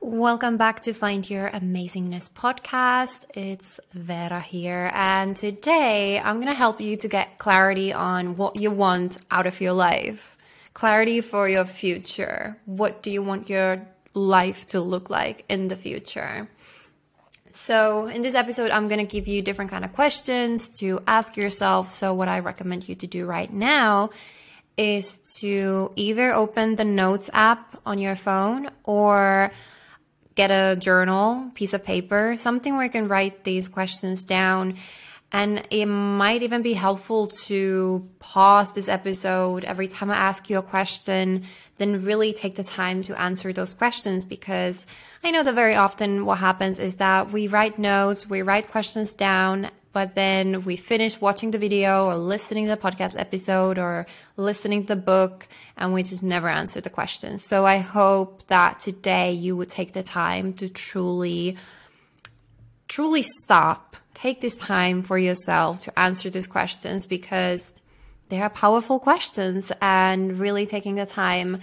Welcome back to Find Your Amazingness podcast. It's Vera here, and today I'm going to help you to get clarity on what you want out of your life. Clarity for your future. What do you want your life to look like in the future? So, in this episode, I'm going to give you different kind of questions to ask yourself. So, what I recommend you to do right now is to either open the notes app on your phone or get a journal, piece of paper, something where you can write these questions down. And it might even be helpful to pause this episode every time I ask you a question, then really take the time to answer those questions because I know that very often what happens is that we write notes, we write questions down, but then we finish watching the video or listening to the podcast episode or listening to the book and we just never answer the questions. So I hope that today you would take the time to truly, truly stop, take this time for yourself to answer these questions because they are powerful questions and really taking the time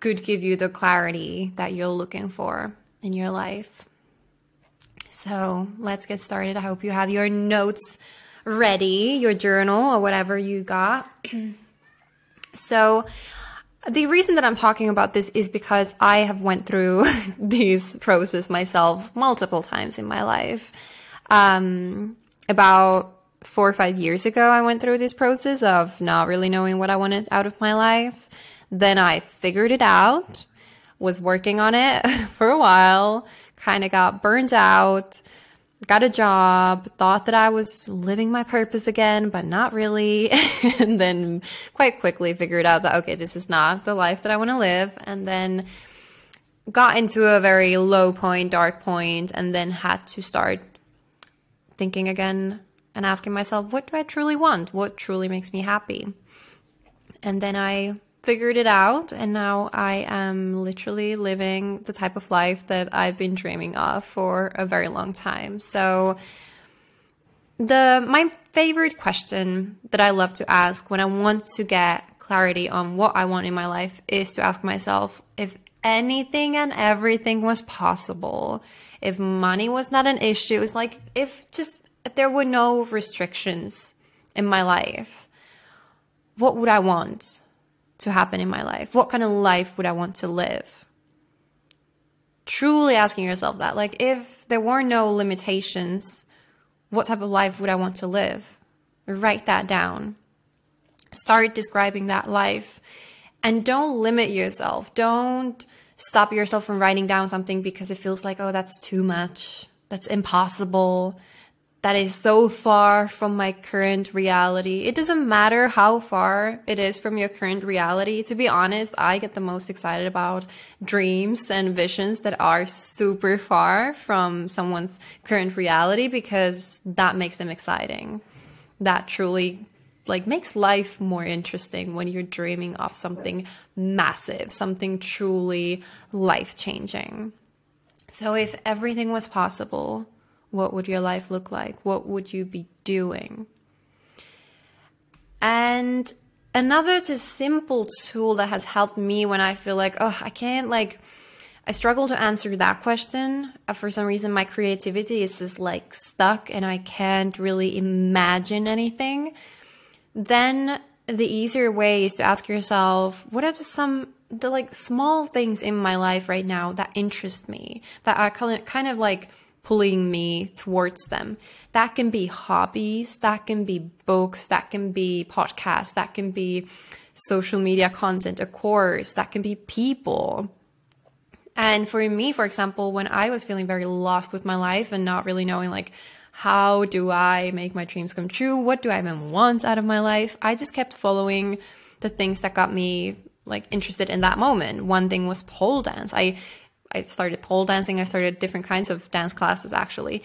could give you the clarity that you're looking for in your life. So let's get started. I hope you have your notes ready, your journal or whatever you got. so the reason that I'm talking about this is because I have went through these process myself multiple times in my life. Um, about four or five years ago, I went through this process of not really knowing what I wanted out of my life. Then I figured it out, was working on it for a while, kind of got burned out, got a job, thought that I was living my purpose again, but not really. and then quite quickly figured out that, okay, this is not the life that I want to live. And then got into a very low point, dark point, and then had to start thinking again and asking myself, what do I truly want? What truly makes me happy? And then I figured it out and now I am literally living the type of life that I've been dreaming of for a very long time. So the my favorite question that I love to ask when I want to get clarity on what I want in my life is to ask myself if anything and everything was possible, if money was not an issue, it's like if just if there were no restrictions in my life, what would I want? To happen in my life? What kind of life would I want to live? Truly asking yourself that. Like, if there were no limitations, what type of life would I want to live? Write that down. Start describing that life. And don't limit yourself. Don't stop yourself from writing down something because it feels like, oh, that's too much. That's impossible that is so far from my current reality. It doesn't matter how far it is from your current reality. To be honest, I get the most excited about dreams and visions that are super far from someone's current reality because that makes them exciting. That truly like makes life more interesting when you're dreaming of something massive, something truly life-changing. So if everything was possible, what would your life look like? What would you be doing? And another just simple tool that has helped me when I feel like, oh, I can't like, I struggle to answer that question. Uh, for some reason, my creativity is just like stuck and I can't really imagine anything. Then the easier way is to ask yourself, what are some the like small things in my life right now that interest me that are kind of like pulling me towards them. That can be hobbies, that can be books, that can be podcasts, that can be social media content, a course, that can be people. And for me, for example, when I was feeling very lost with my life and not really knowing like how do I make my dreams come true? What do I even want out of my life? I just kept following the things that got me like interested in that moment. One thing was pole dance. I I started pole dancing. I started different kinds of dance classes actually.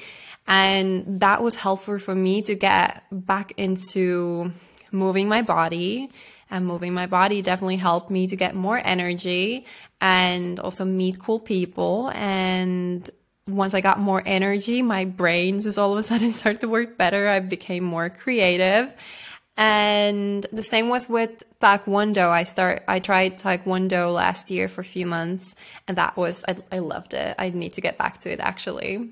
And that was helpful for me to get back into moving my body. And moving my body definitely helped me to get more energy and also meet cool people. And once I got more energy, my brain just all of a sudden started to work better. I became more creative. And the same was with Taekwondo. I start I tried Taekwondo last year for a few months and that was I, I loved it. I need to get back to it actually.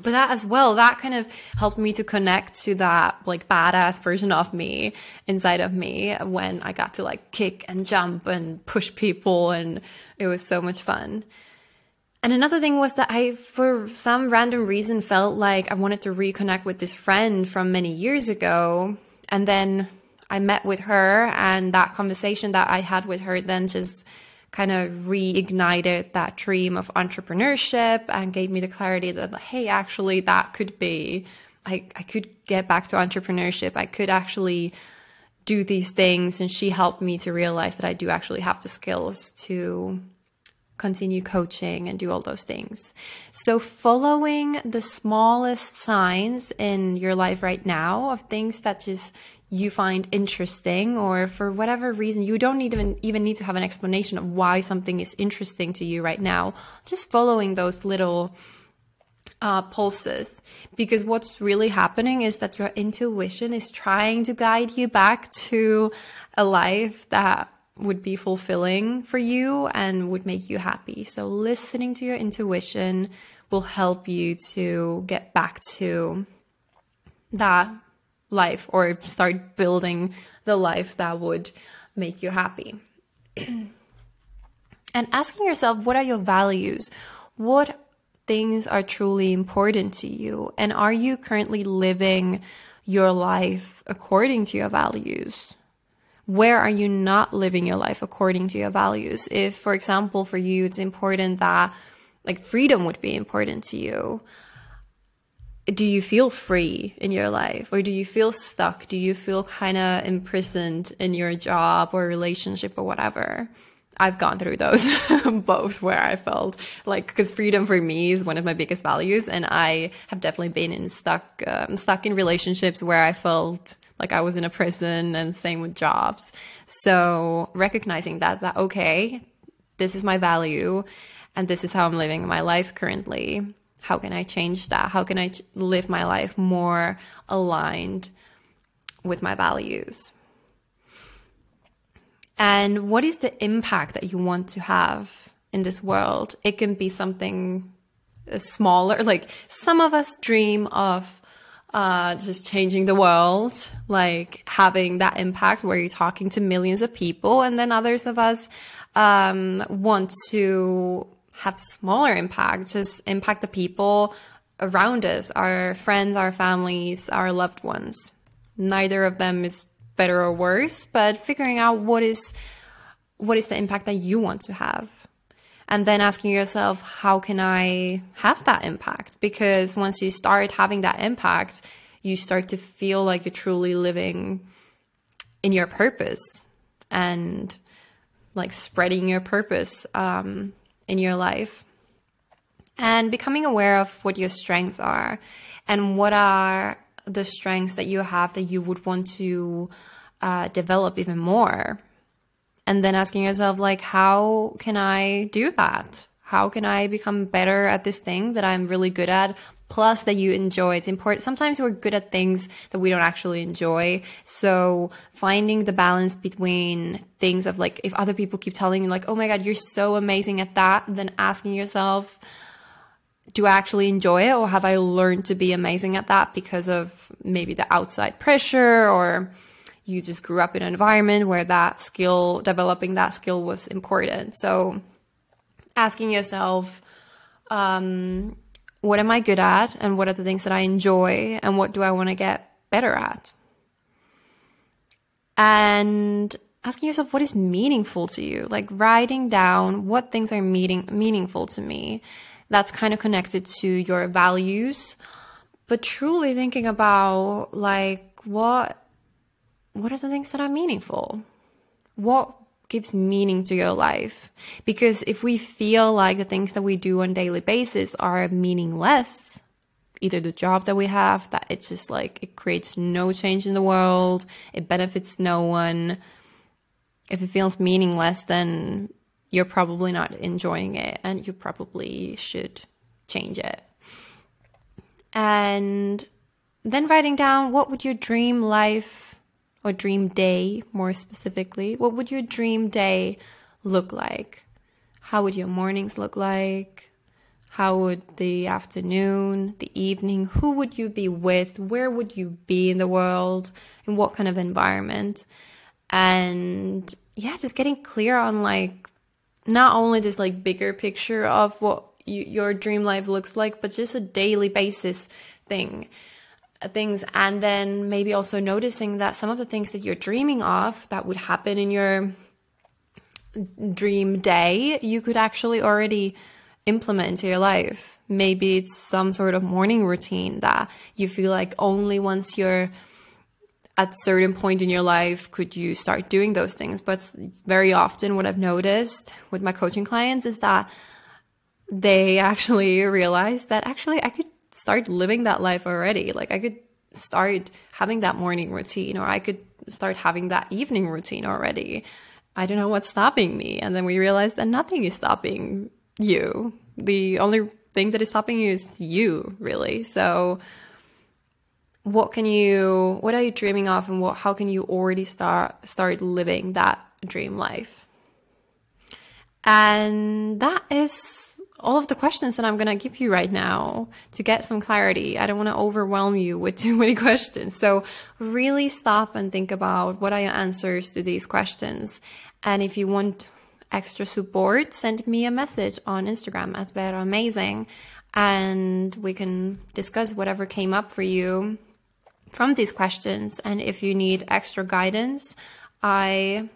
But that as well, that kind of helped me to connect to that like badass version of me inside of me when I got to like kick and jump and push people and it was so much fun. And another thing was that I, for some random reason, felt like I wanted to reconnect with this friend from many years ago. And then I met with her, and that conversation that I had with her then just kind of reignited that dream of entrepreneurship and gave me the clarity that, hey, actually, that could be, I, I could get back to entrepreneurship. I could actually do these things. And she helped me to realize that I do actually have the skills to continue coaching and do all those things. So, following the smallest signs in your life right now of things that just you find interesting, or for whatever reason, you don't even, even need to have an explanation of why something is interesting to you right now. Just following those little uh, pulses because what's really happening is that your intuition is trying to guide you back to a life that would be fulfilling for you and would make you happy. So, listening to your intuition will help you to get back to that life or start building the life that would make you happy. and asking yourself, what are your values? What things are truly important to you? And are you currently living your life according to your values? Where are you not living your life according to your values? If, for example, for you, it's important that like freedom would be important to you. Do you feel free in your life or do you feel stuck? Do you feel kind of imprisoned in your job or relationship or whatever? I've gone through those both where I felt like because freedom for me is one of my biggest values, and I have definitely been in stuck um, stuck in relationships where I felt like I was in a prison and same with jobs. So recognizing that, that, okay, this is my value and this is how I'm living my life currently. How can I change that? How can I ch- live my life more aligned with my values? And what is the impact that you want to have in this world? It can be something uh, smaller. Like some of us dream of uh, just changing the world, like having that impact where you're talking to millions of people. And then others of us um, want to have smaller impact, just impact the people around us, our friends, our families, our loved ones. Neither of them is better or worse, but figuring out what is what is the impact that you want to have and then asking yourself, how can I have that impact? Because once you start having that impact, you start to feel like you're truly living in your purpose and like spreading your purpose um, in your life and becoming aware of what your strengths are and what are the strengths that you have that you would want to uh, develop even more and then asking yourself like how can i do that? How can i become better at this thing that i'm really good at? Plus that you enjoy it's important sometimes we're good at things that we don't actually enjoy. So finding the balance between things of like if other people keep telling you like oh my god you're so amazing at that then asking yourself do I actually enjoy it or have I learned to be amazing at that because of maybe the outside pressure or you just grew up in an environment where that skill, developing that skill was important. So asking yourself, um, what am I good at? And what are the things that I enjoy? And what do I want to get better at? And asking yourself what is meaningful to you like writing down what things are meaning meaningful to me that's kind of connected to your values but truly thinking about like what what are the things that are meaningful? What gives meaning to your life? Because if we feel like the things that we do on daily basis are meaningless, either the job that we have, that it's just like it creates no change in the world, it benefits no one. If it feels meaningless, then you're probably not enjoying it and you probably should change it. And then writing down what would your dream life or dream day more specifically? What would your dream day look like? How would your mornings look like? How would the afternoon, the evening, who would you be with? Where would you be in the world? In what kind of environment? And yeah, just getting clear on like not only this like bigger picture of what you, your dream life looks like, but just a daily basis thing things and then maybe also noticing that some of the things that you're dreaming of that would happen in your dream day you could actually already implement into your life. Maybe it's some sort of morning routine that you feel like only once you're at certain point in your life could you start doing those things. But very often what i've noticed with my coaching clients is that they actually realize that actually i could start living that life already. Like I could start having that morning routine or I could start having that evening routine already. I don't know what's stopping me. And then we realized that nothing is stopping you. The only thing that is stopping you is you, really. So what can you what are you dreaming of and what how can you already start start living that dream life? And that is all of the questions that I'm going to give you right now to get some clarity. I don't want to overwhelm you with too many questions. So really stop and think about what are your answers to these questions. And if you want extra support, send me a message on Instagram at Vera Amazing and we can discuss whatever came up for you from these questions. And if you need extra guidance, I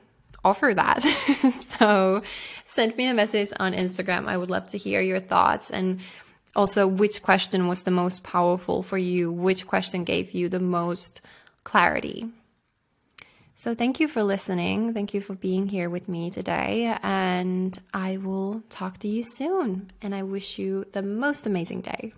offer that. so send me a message on Instagram. I would love to hear your thoughts and also which question was the most powerful for you, which question gave you the most clarity. So, thank you for listening. Thank you for being here with me today. And I will talk to you soon. And I wish you the most amazing day.